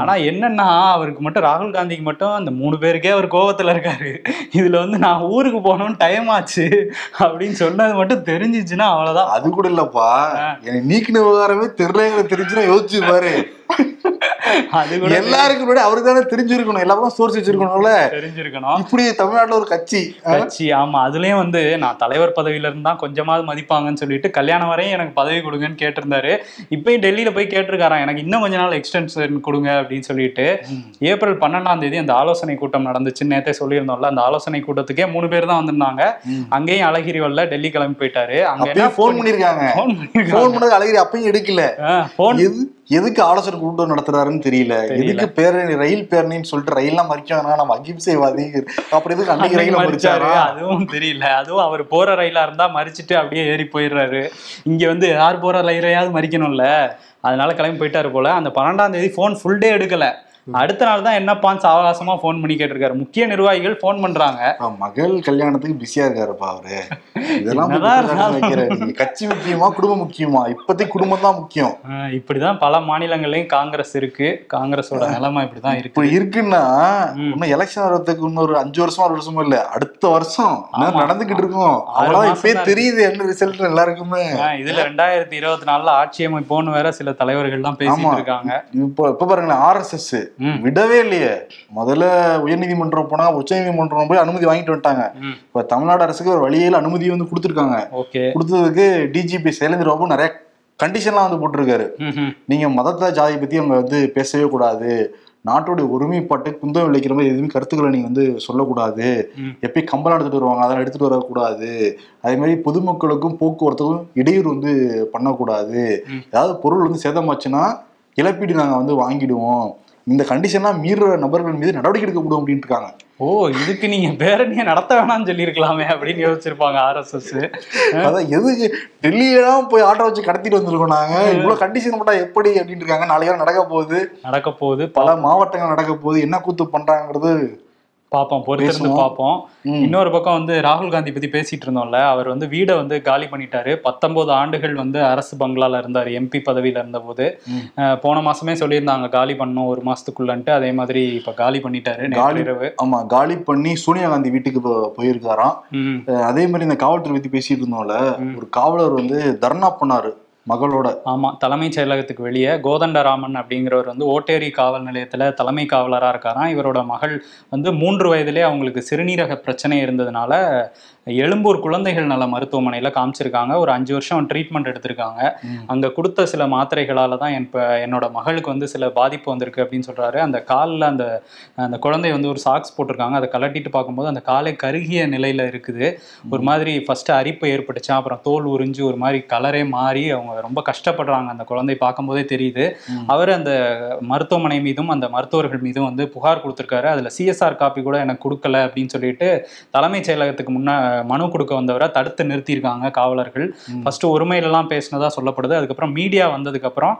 ஆனா என்னன்னா அவருக்கு மட்டும் ராகுல் காந்திக்கு மட்டும் அந்த மூணு பேருக்கே அவர் கோவத்துல இருக்காரு. இதுல வந்து நான் ஊருக்கு போகணும்னு டைம் ஆச்சு அப்படின்னு சொன்னது மட்டும் தெரிஞ்சிச்சுன்னா அவ்வளவுதான். அது கூட இல்லப்பா. எனக்கு நீக்கின விவகாரமே தெரியலங்கிற தெரிஞ்சுன்னா யோசிச்சு பாரு. அது கூட எல்லாருக்கும் முன்னாடி அவருக்கு தானே தெரிஞ்சிருக்கணும். எல்லாருக்கும் சோர்ஸ் வச்சிருக்கணும்ல. தெரிஞ்சிருக்கணும். இப்படி தமிழ்நாட்டுல ஒரு கட்சி கட்சி ஆமா. அதுலயும் வந்து நான் தலைவர் பதவியில இருந்தா கொஞ்சமாவது மதிப்பாங்கன்னு சொல்லிட்டு கல்யாணம் வரையும் எனக்கு பதவி கொடுங்கன்னு கேட்டிருந்தாரு. இப்பயும் டெல்லியில போய் கேட்டிருக்காராம். எனக்கு இன்னும் கொஞ்ச நாள் எக்ஸ்டென்ஷன் கொடுங்க அப்படின்னு சொல்லிட்டு ஏப்ரல் பன்னெண்டாம் தேதி அந்த ஆலோசனை கூட்டம் நடந்துச்சுன்னு நேத்தே சொல்லியிருந்தோம்ல அந்த ஆலோசனை கூட்டத்துக்கே மூணு பேர் தான் வந்திருந்தாங்க. அங்கேயும் அழகிரி வரல டெல்லி கிளம்பி போயிட்டாரு. அங்க போன் பண்ணிருக்காங்க போன் பண்ணது அழகிரி அப்பயும் எடுக்கல. எது எதுக்கு ஆலோசனை கூட்டம் நடத்துறாருன்னு தெரியல. எதுக்கு பேரணி ரயில் பேரணின்னு சொல்லிட்டு ரயில்லாம் மறிக்காங்கன்னா நம்ம அகிம்சைவாதி அப்புறம் எதுக்கு அன்னைக்கு ரயில மறிச்சாரா? அதுவும் தெரியல. அதுவும் அவர் போற ரயிலா இருந்தா மறிச்சிட்டு அப்படியே ஏறி போயிடுறாரு. இங்க வந்து யார் போற ரயிலையாவது மறிக்கணும்ல. அதனால கிளம்பி போயிட்டாரு போல. அந்த பன்னெண்டாம் தேதி போன் ஃபுல் டே எடுக்கல. அடுத்த நாள் தான் என்னப்பான்னு சாவகாசமா ஃபோன் பண்ணி கேட்டிருக்காரு. முக்கிய நிர்வாகிகள் ஃபோன் பண்றாங்க. மகள் கல்யாணத்துக்கு பிஸியா இருக்காருப்பா அவரு. இதெல்லாம் கட்சி முக்கியமா குடும்பம் முக்கியமா? இப்போதைக்கு குடும்பம் தான் முக்கியம். இப்படிதான் பல மாநிலங்கள்லயும் காங்கிரஸ் இருக்கு. காங்கிரஸோட நிலைமை இப்படிதான் இருக்கு. இப்படி இருக்குன்னா. இன்னும் எலெக்ஷன் வர்றதுக்கு இன்னொரு அஞ்சு வருஷம் ஆறு வருஷமும் இல்ல. அடுத்த வருஷம். நடந்துகிட்டு இருக்கும்? அவ்வளவுதான். இப்பயே தெரியுது என்ன ரிசல்ட் எல்லாருக்குமே. இதுல ரெண்டாயிரத்தி இருபத்தி நாலுல ஆட்சி அமைப்போன்னு வேற சில தலைவர்கள் ஆமா. பேசிட்டு இருக்காங்க. இப்போ இப்ப பாருங்களேன் ஆர்எஸ்எஸ். விடவே இல்லையே. முதல்ல உயர்நீதிமன்றம் போனா உச்சநீதிமன்றம் போய் அனுமதி வாங்கிட்டு வந்துட்டாங்க. இப்ப தமிழ்நாடு அரசுக்கு ஒரு வழியில அனுமதி வந்து கொடுத்துருக்காங்க. கொடுத்ததுக்கு டிஜிபி சைலேந்திர பாபு நிறைய கண்டிஷன்லாம் வந்து போட்டிருக்காரு. நீங்க மதத்தை ஜாதியை பத்தி அவங்க வந்து பேசவே கூடாது. நாட்டுடைய ஒருமைப்பாட்டு குந்தம் விளைக்கிற மாதிரி எதுவுமே கருத்துக்களை நீங்க வந்து சொல்லக்கூடாது. எப்பயும் கம்பளம் எடுத்துட்டு வருவாங்க அதெல்லாம் எடுத்துட்டு வரக்கூடாது. அதே மாதிரி பொதுமக்களுக்கும் போக்குவரத்துக்கும் இடையூறு வந்து பண்ணக்கூடாது. ஏதாவது பொருள் வந்து சேதமாச்சுன்னா இழப்பீடு நாங்க வந்து வாங்கிடுவோம். இந்த கண்டிஷன்லாம் மீறுற நபர்கள் மீது நடவடிக்கை எடுக்கப்படும் அப்படின்ட்டு இருக்காங்க ஓ இதுக்கு நீங்க பேரணியை நடத்த வேணாம்னு சொல்லியிருக்கலாமே அப்படின்னு யோசிச்சிருப்பாங்க ஆர்எஸ்எஸ். அதான் எதுக்கு டெல்லியெல்லாம் போய் ஆட்டோ வச்சு கடத்திட்டு வந்திருக்கோம் நாங்க? இவ்வளவு கண்டிஷன் போட்டா எப்படி அப்படின்னு இருக்காங்க நாளைக்கு நடக்க போகுது. நடக்க போகுது. பல மாவட்டங்கள் நடக்க போகுது. என்ன கூத்து பண்றாங்கிறது பார்ப்போம் பொறுத்திருந்து. பார்ப்போம். இன்னொரு பக்கம் வந்து ராகுல் காந்தி பத்தி பேசிட்டு இருந்தோம்ல அவர் வந்து வீடை வந்து காலி பண்ணிட்டாரு. பத்தொன்பது ஆண்டுகள் வந்து அரசு பங்களால இருந்தார் எம்பி பதவியில இருந்தபோது. போன மாசமே சொல்லியிருந்தாங்க காலி பண்ணும் ஒரு மாசத்துக்குள்ளன்ட்டு. அதே மாதிரி இப்ப காலி பண்ணிட்டாரு இரவு. ஆமா காலி பண்ணி சோனியா காந்தி வீட்டுக்கு போயிருக்காராம். அதே மாதிரி இந்த காவல்துறை பத்தி பேசிட்டு இருந்தோம்ல. ஒரு காவலர் வந்து தர்ணா பண்ணாரு மகளோட. ஆமாம் தலைமைச் செயலகத்துக்கு வெளியே கோதண்டராமன் அப்படிங்கிறவர் வந்து ஓட்டேரி காவல் நிலையத்தில் தலைமை காவலராக இருக்காராம். இவரோட மகள் வந்து மூன்று வயதிலே அவங்களுக்கு சிறுநீரக பிரச்சனை இருந்ததுனால எழும்பூர் குழந்தைகள் நல மருத்துவமனையில காமிச்சிருக்காங்க. ஒரு அஞ்சு வருஷம் ட்ரீட்மெண்ட் எடுத்திருக்காங்க. அங்க கொடுத்த சில மாத்திரைகளால தான் என் இப்ப என்னோட மகளுக்கு வந்து சில பாதிப்பு வந்திருக்கு அப்படின்னு சொல்றாரு. அந்த காலில் அந்த அந்த குழந்தை வந்து ஒரு சாக்ஸ் போட்டிருக்காங்க. அதை கலட்டிட்டு பார்க்கும்போது அந்த காலை கருகிய நிலையில இருக்குது. ஒரு மாதிரி ஃபர்ஸ்ட் அரிப்பு ஏற்பட்டுச்சு. அப்புறம் தோல் உறிஞ்சு ஒரு மாதிரி கலரே மாறி அவங்க ரொம்ப கஷ்டப்படுறாங்க. அந்த குழந்தை பார்க்கும்போதே தெரியுது. அவர் அந்த மருத்துவமனை மீதும் அந்த மருத்துவர்கள் மீதும் வந்து புகார் கொடுத்திருக்காரு. அதுல சிஎஸ்ஆர் காப்பி கூட எனக்கு கொடுக்கல அப்படின்னு சொல்லிட்டு தலைமைச் செயலகத்துக்கு முன்ன மனு கொடுக்க வந்தவரை தடுத்து நிறுத்தியிருக்காங்க காவலர்கள். ம். ஃபர்ஸ்ட் ஒருமையிலலாம் பேசினதா சொல்லப்படுது. அதுக்கப்புறம் மீடியா வந்ததுக்கப்புறம்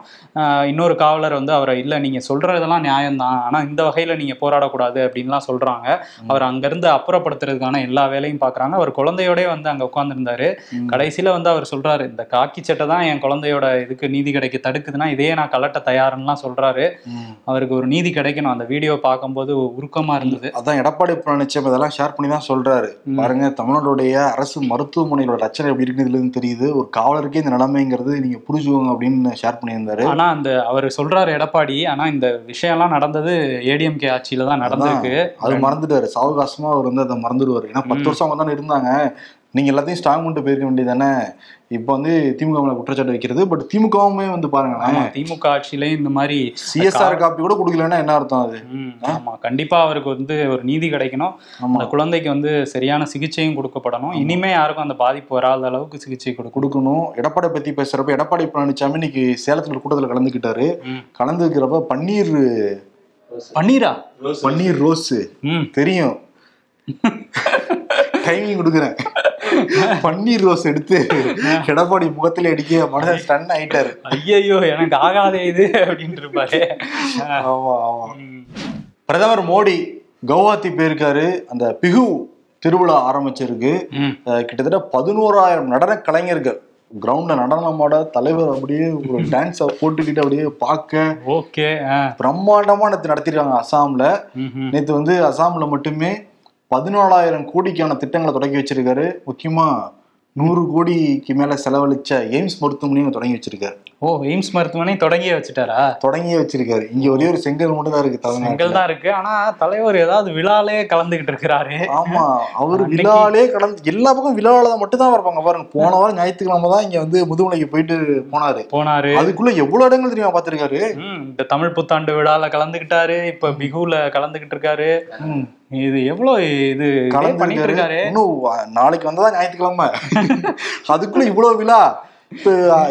இன்னொரு காவலர் வந்து அவரை இல்லை நீங்கள் சொல்கிறதெல்லாம் நியாயம்தான். ஆனால் இந்த வகையில் நீங்கள் போராடக்கூடாது அப்படின்லாம் சொல்கிறாங்க அவர் அங்கேருந்து அப்புறப்படுத்துறதுக்கான எல்லா வேலையும் பார்க்குறாங்க அவர் குழந்தையோடே வந்து அங்கே உட்காந்துருந்தாரு. கடைசியில் வந்து அவர் சொல்கிறாரு இந்த காக்கி சட்டை தான் என் குழந்தையோட இதுக்கு நீதி கிடைக்க தடுக்குதுன்னா இதையே நான் கலட்ட தயாருன்னுலாம் சொல்கிறாரு. அவருக்கு ஒரு நீதி கிடைக்கணும். அந்த வீடியோ பார்க்கும்போது உருக்கமாக இருந்தது. அதான் எடப்பாடி பழனிசாமி இதெல்லாம் ஷேர் பண்ணி தான் சொல்றாரு. ம். பாருங்க தமிழ்நாடுடைய அரசு மருத்துவமனையோட ரச்சனை எப்படி இருக்குன்னு தெரியுது. ஒரு காவலருக்கே இந்த நிலைமைங்கிறது நீங்க புரிஞ்சுக்கோங்க அப்படின்னு ஷேர் பண்ணியிருந்தாரு. ஆனா அந்த அவர் சொல்றாரு எடப்பாடி ஆனா இந்த விஷயம்லாம் நடந்தது ஏடிஎம்கே ஆட்சியில தான் நடந்திருக்கு. அது மறந்துட்டாரு. சாவகாசமா அவர் வந்து அதை மறந்துடுவாரு. ஏன்னா பத்து. வருஷம் அவங்க தானே இருந்தாங்க. நீங்க எல்லாத்தையும் ஸ்ட்ராங் பண்ணிட்டு போயிருக்க வேண்டியதானே இப்போ வந்து திமுக மேல குற்றச்சாட்டு வைக்கிறது பட் திமுகவுமே வந்து ஆமா பாருங்களேன் திமுக ஆட்சியிலயும் இந்த மாதிரி சிஎஸ்ஆர் காப்பி கூட கொடுக்கலன்னா என்ன அர்த்தம் அது? ம், ஆமா கண்டிப்பா அவருக்கு வந்து ஒரு நீதி கிடைக்கணும். அந்த குழந்தைக்கு வந்து சரியான சிகிச்சையும் கொடுக்கப்படணும். இனிமே யாருக்கும் அந்த பாதிப்பு வராத அளவுக்கு சிகிச்சை கொடுக்கணும். கொடுக்கணும். எடப்பாடி பத்தி பேசுறப்ப எடப்பாடி பழனிசாமி இன்னைக்கு சேலத்துல ஒரு கூட்டத்துல கலந்துக்கிட்டாரு. கலந்துக்கிறப்ப பன்னீர் பன்னீரா? பன்னீர் ரோஸ். ம். தெரியும். டைமிங் கொடுக்குறேன். பன்னீர் ரோஸ் எடுத்து எடப்பாடி முகத்துல அடிக்க மனசன் ஸ்டன் ஆயிட்டாரு. ஐயையோ எனக்கு ஆகாதே இது அப்படின்ட்டு இருப்பாரு. ஆமா ஆமா. பிரதமர் மோடி கவுஹாத்தி போயிருக்காரு. அந்த பிகு திருவிழா ஆரம்பிச்சிருக்கு. கிட்டத்தட்ட பதினோராயிரம் நடன கலைஞர்கள் கிரவுண்ட்ல நடனமாட தலைவர் அப்படியே ஒரு டான்ஸை போட்டுக்கிட்டு அப்படியே பார்க்க ஓகே. பிரம்மாண்டமா நேற்று நடத்திருக்காங்க அசாம்ல. நேற்று வந்து அசாம்ல மட்டுமே பதினாலாயிரம் கோடிக்கான திட்டங்களை தொடங்கி வச்சிருக்காரு. முக்கியமா நூறு கோடிக்கு மேல செலவழிச்ச எய்ம்ஸ் மருத்துவமனையும் தொடங்கி வச்சிருக்காரு. ஓ எய்ம்ஸ் மருத்துவமனை தொடங்கியே வச்சுட்டாரா? தொடங்கியே வச்சிருக்காரு. இங்க ஒரே ஒரு செங்கல் மட்டும் தான் இருக்கு செங்கல் தமிழ்நாட்டுல தான் இருக்கு. ஆனா தலைவர் ஏதாவது விழாலே கலந்துகிட்டு இருக்கிறாரு. ஆமா அவரு விழாலே கடந்து எல்லா பக்கம் விழாவில மட்டும் தான் இருப்பாங்க பாருங்க போன வாரம் ஞாயிற்றுக்கிழமை தான் இங்க வந்து முதுமலைக்கு போயிட்டு போனாரு. போனாரு. அதுக்குள்ள எவ்வளவு இடங்கள் தெரியுமா பாத்திருக்காரு இந்த தமிழ் புத்தாண்டு விழால கலந்துகிட்டாரு. இப்ப பிகுல கலந்துகிட்டு இருக்காரு. இது எவ்வளவு இது கலந்து இருக்காரு. இன்னும் நாளைக்கு வந்ததா ஞாயிற்றுக்கிழமை? அதுக்குள்ள இவ்வளவு விழா.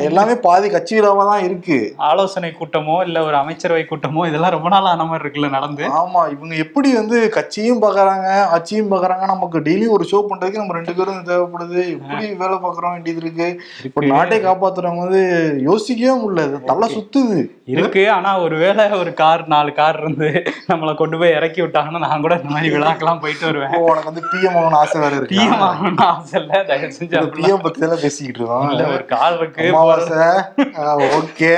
எல்லாமே பாதி கட்சிகளாவா தான் இருக்கு. ஆலோசனை கூட்டமோ இல்ல ஒரு அமைச்சரவை கூட்டமோ இதெல்லாம் ரொம்ப நாள் ஆன மாதிரி இருக்குல்ல நடந்து? ஆமா இவங்க எப்படி வந்து கட்சியும் பாக்குறாங்க ஆட்சியும் பாக்குறாங்க நமக்கு டெய்லி ஒரு ஷோ பண்றதுக்கு நம்ம ரெண்டு பேரும் தேவைப்படுது. எப்படி வேலை பாக்குறோம் வேண்டியது இருக்கு. இப்ப நாட்டை காப்பாத்துறவங்க வந்து யோசிக்கவே முடியல தலை சுத்துது. இருக்கு ஆனா ஒருவேளை ஒரு கார் நாலு கார் இருந்து நம்மளை கொண்டு போய் இறக்கி விட்டாங்கன்னா நான் கூட இந்த மாதிரி விழாக்கெல்லாம் போயிட்டு வருவேன். உனக்கு வந்து பிஎம் ஆகணும் ஆசை வேற இருக்கு? பிஎம் ஆகணும்னு ஆசை இல்ல தயவு செஞ்சு பிஎம் பத்தி தானே பேசிக்கிட்டு இல்ல இருக்கோம் ஒரு கார் இருக்கு ஓகே.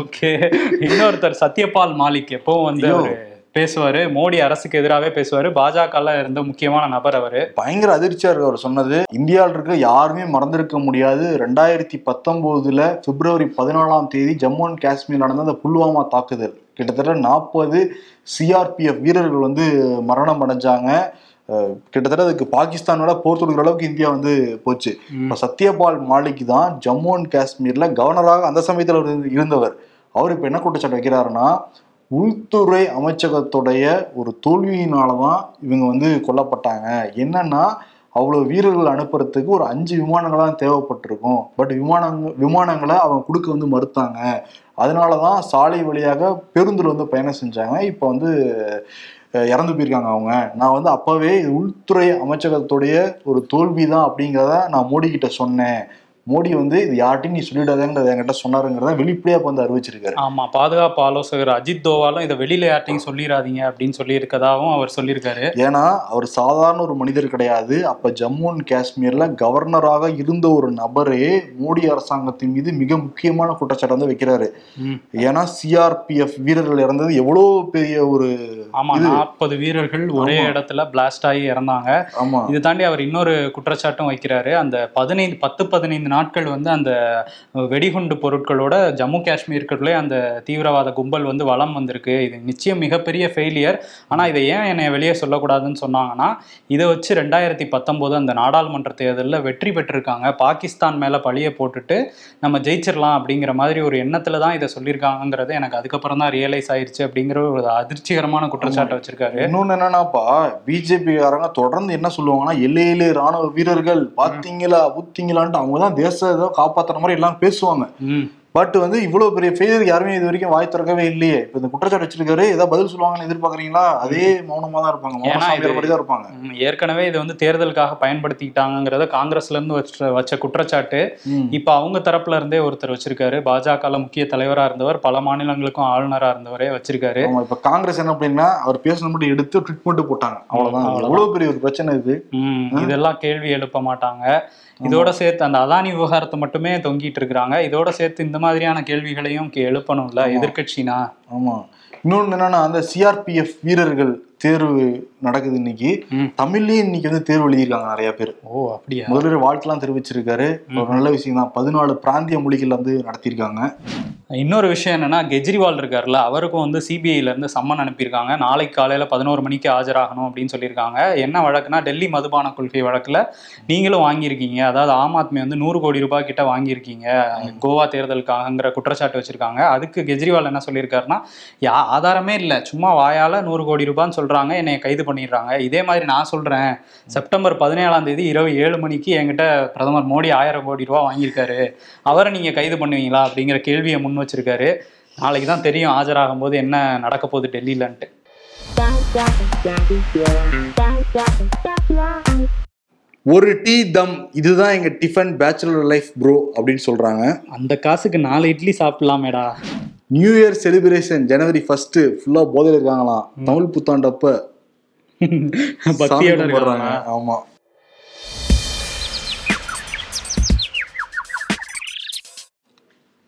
ஓகே. இன்னொருத்தர் சத்யபால் மாலிக் எப்பவும் வந்து பேசுவாரு? மோடி அரசுக்கு எதிராகவே பேசுவாரு. பாஜகல இருந்த முக்கியமான நபர் அவரு. பயங்கர அதிர்ச்சியா இருக்கு அவர் சொன்னது. இந்தியாவில் இருக்க யாருமே மறந்திருக்க முடியாது. ரெண்டாயிரத்தி பத்தொன்பதுல பிப்ரவரி பதினாலாம் தேதி ஜம்மு அண்ட் காஷ்மீர் நடந்த அந்த புல்வாமா தாக்குதல். கிட்டத்தட்ட நாற்பது சிஆர்பிஎஃப் வீரர்கள் வந்து மரணம் அடைஞ்சாங்க. கிட்டத்தட்ட அதுக்கு பாகிஸ்தானோட போர் தொடுக்கிற அளவுக்கு இந்தியா வந்து போச்சு. இப்ப சத்யபால் மாலிக் தான் ஜம்மு அண்ட் காஷ்மீர்ல கவர்னராக அந்த சமயத்துல இருந்தவர். அவர் இப்ப என்ன குற்றச்சாட்டு வைக்கிறாருன்னா உள்துறை அமைச்சகத்துடைய ஒரு தோல்வியினால தான் இவங்க வந்து கொல்லப்பட்டாங்க. என்னன்னா அவ்வளவு வீரர்கள் அனுப்புறதுக்கு ஒரு அஞ்சு விமானங்களா தேவைப்பட்டிருக்கும். பட் விமானங்க விமானங்களை அவங்க கொடுக்க வந்து மறுத்தாங்க. அதனால தான் சாலை வழியாக பேருந்துல வந்து பயணம் செஞ்சாங்க. இப்போ வந்து இறந்து போயிருக்காங்க அவங்க. நான் வந்து அப்பவே உள்துறை அமைச்சகத்துடைய ஒரு தோல்வி தான் அப்படிங்கிறத நான் மோடி கிட்ட சொன்னேன். மோடி வந்து இது யார்ட்டையும் நீ சொல்லிடாதேங்கிறத என்கிட்ட சொன்னாருங்கிறத வெளிப்படையா வந்து அறிவிச்சிருக்காரு. ஆமா பாதுகாப்பு ஆலோசகர் அஜித் தோவாலும் இதை வெளியில யார்ட்டையும் சொல்லிடாதீங்க அப்படின்னு சொல்லி அவர் சொல்லியிருக்காரு. ஏன்னா அவர் சாதாரண ஒரு மனிதர் கிடையாது. அப்ப ஜம்மு அண்ட் காஷ்மீர்ல கவர்னராக இருந்த ஒரு நபரே மோடி அரசாங்கத்தின் மீது மிக முக்கியமான குற்றச்சாட்டு வந்து வைக்கிறாரு. ஏன்னா சிஆர்பிஎஃப் வீரர்கள் இறந்தது எவ்வளவு பெரிய ஒரு ஆமா நாற்பது வீரர்கள் ஒரே. இடத்துல பிளாஸ்ட் ஆகி இறந்தாங்க. ஆமா. இது தாண்டி அவர் இன்னொரு குற்றச்சாட்டும் வைக்கிறாரு. அந்த பதினைந்து பத்து பதினைந்து நாட்கள் வந்து அந்த வெடிகுண்டு பொருட்களோட ஜம்மு காஷ்மீருக்குள்ளே அந்த தீவிரவாத கும்பல் வந்து வலம் வந்திருக்கு. இது நிச்சயம் மிகப்பெரிய ஃபெயிலியர் ஆனா இதை ஏன் என்னை வெளியே சொல்லக்கூடாதுன்னு சொன்னாங்கன்னா இதை வச்சு ரெண்டாயிரத்தி பத்தொம்போது அந்த நாடாளுமன்ற தேர்தலில் வெற்றி பெற்றிருக்காங்க. பாகிஸ்தான் மேல பழிய போட்டுட்டு நம்ம ஜெயிச்சிடலாம் அப்படிங்கிற மாதிரி ஒரு எண்ணத்துல தான் இதை சொல்லியிருக்காங்கங்கிறது எனக்கு அதுக்கப்புறம் தான் ரியலைஸ் ஆயிருச்சு அப்படிங்கிற ஒரு அதிர்ச்சிகரமான குற்றச்சாட்டை வச்சிருக்காரு. இன்னொன்னு என்னன்னாப்பா பிஜேபி காரங்க தொடர்ந்து என்ன சொல்லுவாங்கன்னா எல்லையிலே ராணுவ வீரர்கள் பாத்தீங்களா ஊத்தீங்களான்ட்டு அவங்க தான் தேசத்தை காப்பாத்துற மாதிரி எல்லாம் பேசுவாங்க. பட் வந்து இவ்வளவு பெரிய ஃபெயிலியர் யாருமே இது வரைக்கும் வாய் திறக்கவே இல்லையே. இப்ப இந்த குற்றச்சாட்டு வச்சிருக்காரு ஏதாவது பதில் சொல்லுவாங்கன்னு எதிர்பார்க்கறீங்களா? அதே மௌனமா தான் இருப்பாங்க. மாதிரி தான் இருப்பாங்க. ஏற்கனவே இது வந்து தேர்தலுக்காக பயன்படுத்திக்கிட்டாங்கிறத காங்கிரஸ்ல இருந்து வச்ச வச்ச குற்றச்சாட்டு. இப்ப அவங்க தரப்புல இருந்தே ஒருத்தர் வச்சிருக்காரு. பாஜகல முக்கிய தலைவரா இருந்தவர் பல மாநிலங்களுக்கும் ஆளுநரா இருந்தவரே வச்சிருக்காரு. இப்ப காங்கிரஸ் என்ன அப்படின்னா அவர் பேசின மட்டும் எடுத்து ட்வீட் மட்டும் போட்டாங்க. அவ்வளவுதான். எவ்வளவு பெரிய ஒரு பிரச்சனை இது. இதெல்லாம் கேள்வி எழுப்ப மாட்டாங்க. இதோட சேர்த்து அந்த அதானி விவகாரத்தை மட்டுமே தொங்கிட்டு இருக்கிறாங்க. இதோட சேர்த்து இந்த மாதிரியான கேள்விகளையும் எழுப்பணும்ல ஆமா. எதிர்க்கட்சினா? ஆமா. இன்னொன்னு என்னன்னா அந்த சிஆர்பிஎஃப் வீரர்கள் தேர்வு நடக்குது இன்னைக்கு. ம். தமிழ்லயும் இன்னைக்கு வந்து தேர்வு எழுதியிருக்காங்க நிறைய பேர். ஓ அப்படியா? முதல்வர் வாழ்த்துலாம் தெரிவிச்சிருக்காரு. ஒரு நல்ல விஷயம் தான். பதினாலு பிராந்திய மொழிகள் வந்து நடத்தியிருக்காங்க. இன்னொரு விஷயம் என்னன்னா கெஜ்ரிவால் இருக்கார்ல அவருக்கும் வந்து சிபிஐல இருந்து சம்மன் அனுப்பியிருக்காங்க. நாளைக்கு காலையில பதினோரு மணிக்கு ஆஜராகணும் அப்படின்னு சொல்லியிருக்காங்க. என்ன வழக்குனா டெல்லி மதுபான கொள்கை வழக்குல நீங்களும் வாங்கியிருக்கீங்க. அதாவது ஆம் ஆத்மி வந்து நூறு கோடி ரூபாய் கிட்ட வாங்கியிருக்கீங்க. கோவா தேர்தலுக்காகங்கிற குற்றச்சாட்டு வச்சிருக்காங்க. அதுக்கு கெஜ்ரிவால் என்ன சொல்லியிருக்காருன்னா யா ஆதாரமே இல்லை. சும்மா வாயால நூறு கோடி ரூபான்னு சொல்றாங்க. என்னை கைது பண்ணிடுறாங்க. இதே மாதிரி நான் சொல்றேன். செப்டம்பர் பதினேழாம் தேதி இரவு ஏழு மணிக்கு என்கிட்ட பிரதமர் மோடி ஆயிரம் கோடி ரூபாய் வாங்கியிருக்காரு. அவரை நீங்க கைது பண்ணுவீங்களா? அப்படிங்கிற கேள்வியை முன் வச்சிருக்காரு. நாளைக்கு தான் தெரியும் ஆஜராகும் போது என்ன நடக்க போகுது டெல்லியிலன்ட்டு ஒரு டீ தம் இதுதான் எங்க டிஃபன் பேச்சுலர் லைஃப் ப்ரோ அப்படின்னு சொல்றாங்க. அந்த காசுக்கு நாலு இட்லி சாப்பிடலாமேடா. நியூ இயர் செலிப்ரேஷன் ஜனவரி ஃபர்ஸ்ட் ஃபுல்லா போதையில இருக்காங்களாம். தமிழ் புத்தாண்டப்ப பக்தியோட இருக்காங்க. ஆமா.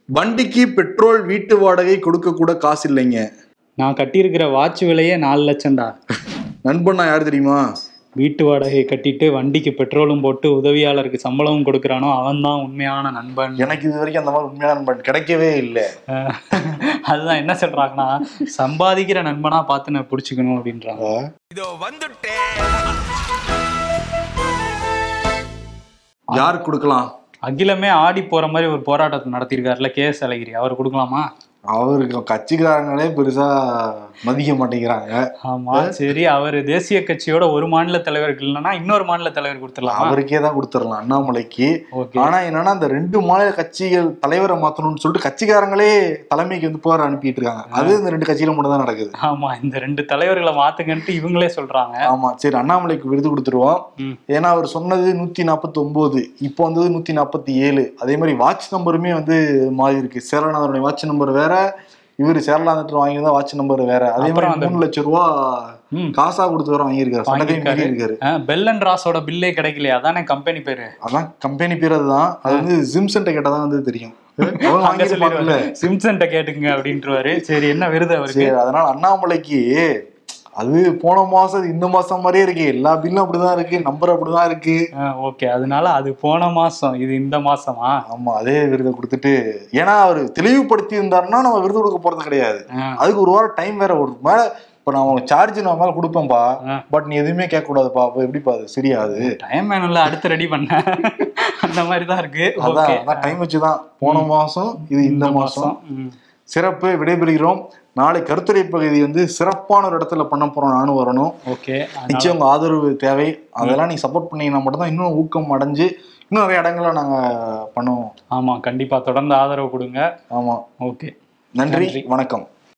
வண்டிக்கு பெட்ரோல் வீட்டு வாடகை கொடுக்க கூட காசு இல்லைங்க நான் கட்டியிருக்கிற வாட்ச் விலையே நாலு லட்சம்டா. நண்பன்னா யார் தெரியுமா? வீட்டு வாடகை கட்டிட்டு வண்டிக்கு பெட்ரோலும் போட்டு உதவியாளருக்கு சம்பளமும் கொடுக்குறானோ அவன் தான் உண்மையான நண்பன். எனக்கு இது வரைக்கும் அந்த மாதிரி உண்மையான நண்பன் கிடைக்கவே இல்லை. அதுதான் என்ன சொல்றாங்கன்னா சம்பாதிக்கிற நண்பனா பார்த்து நான் பிடிச்சிக்கணும் அப்படின்றாங்க. யார் கொடுக்கலாம்? அகிலமே ஆடி போற மாதிரி ஒரு போராட்டத்தை நடத்தியிருக்காருல கே எஸ் அழகிரி. அவர் கொடுக்கலாமா? அவருக்கு கட்சிக்காரங்களே பெருசா மதிக்க மாட்டேங்கிறாங்க. ஆமா சரி அவர் தேசிய கட்சியோட ஒரு மாநில தலைவருக்கு இல்லைன்னா இன்னொரு மாநில தலைவர் கொடுத்துடலாமா? அவருக்கே தான் கொடுத்துடலாம் அண்ணாமலைக்கு. ஆனா என்னன்னா அந்த ரெண்டு மாநில கட்சிகள் தலைவரை மாத்தணும்னு சொல்லிட்டு கட்சிக்காரங்களே தலைமைக்கு வந்து புகார் அனுப்பிட்டு இருக்காங்க. அது இந்த ரெண்டு கட்சியில மட்டும் தான் நடக்குது. ஆமா இந்த ரெண்டு தலைவர்களை மாத்துங்கன்ட்டு இவங்களே சொல்றாங்க. ஆமா சரி அண்ணாமலைக்கு விருது கொடுத்துருவோம். ஏன்னா அவர் சொன்னது நூத்தி நாற்பத்தி ஒன்பது இப்போ வந்தது நூத்தி நாற்பத்தி ஏழு. அதே மாதிரி வாட்ச் நம்பருமே வந்து மாறி இருக்கு சேரநாதனுடைய வாட்ச் நம்பர் வேற இவர் சேரலாந்துட்டு வாங்கியிருந்தா வாட்ச் நம்பர் வேற. அதே மாதிரி மூணு லட்சம் ரூபா. காசா கொடுத்து வர வாங்கியிருக்காரு. மீறி இருக்காரு. பெல் அண்ட் ராஸோட பில்லே கிடைக்கலையா அதானே கம்பெனி பேரு? அதான் கம்பெனி பேர் அதுதான். அது வந்து ஜிம்சன்ட்ட கேட்டதான் வந்து தெரியும். சிம்சன்ட்ட கேட்டுங்க அப்படின்றவாரு. சரி என்ன விருது அவருக்கு? அதனால அண்ணாமலைக்கு அது போன மாசம் இந்த மாசம் மாதிரியே இருக்கு. எல்லா பில்லும் அப்படிதான் இருக்கு நம்பர் அப்படிதான் இருக்கு. ஓகே அதனால அது போன மாசம் இது இந்த மாசமா? ஆமா அதே விருதை கொடுத்துட்டு ஏன்னா அவர் தெளிவுபடுத்தி இருந்தாருன்னா நம்ம விருது கொடுக்க போறது கிடையாது. அதுக்கு ஒரு வாரம் டைம் வேற ஒரு மேல இப்ப நான் உனக்கு சார்ஜ் நான் மேல கொடுப்பேன்பா ஆ. பட் நீ எதுவுமே கேட்க கூடாதுப்பா அப்ப எப்படிப்பா அது சரியாது? டைம் வேணும்ல அடுத்து ரெடி பண்ண. அந்த மாதிரி தான் இருக்கு. அதான் டைம் வச்சுதான். போன மாசம் இது இந்த மாசம். ம். சிறப்பு விடைபெறுகிறோம். நாளை கருத்துரை பகுதி வந்து சிறப்பான ஒரு இடத்துல பண்ண போறோம் நானும் வரணும். ஓகே. நிச்சயம் உங்க ஆதரவு தேவை. அதெல்லாம் நீங்க சப்போர்ட் பண்ணீங்கன்னா மட்டும்தான் இன்னும் ஊக்கம் அடைஞ்சு இன்னும் நிறைய இடங்களை நாங்க பண்ணுவோம். ஆமா கண்டிப்பா. தொடர்ந்து ஆதரவு கொடுங்க. ஆமா. ஓகே. நன்றி. வணக்கம்.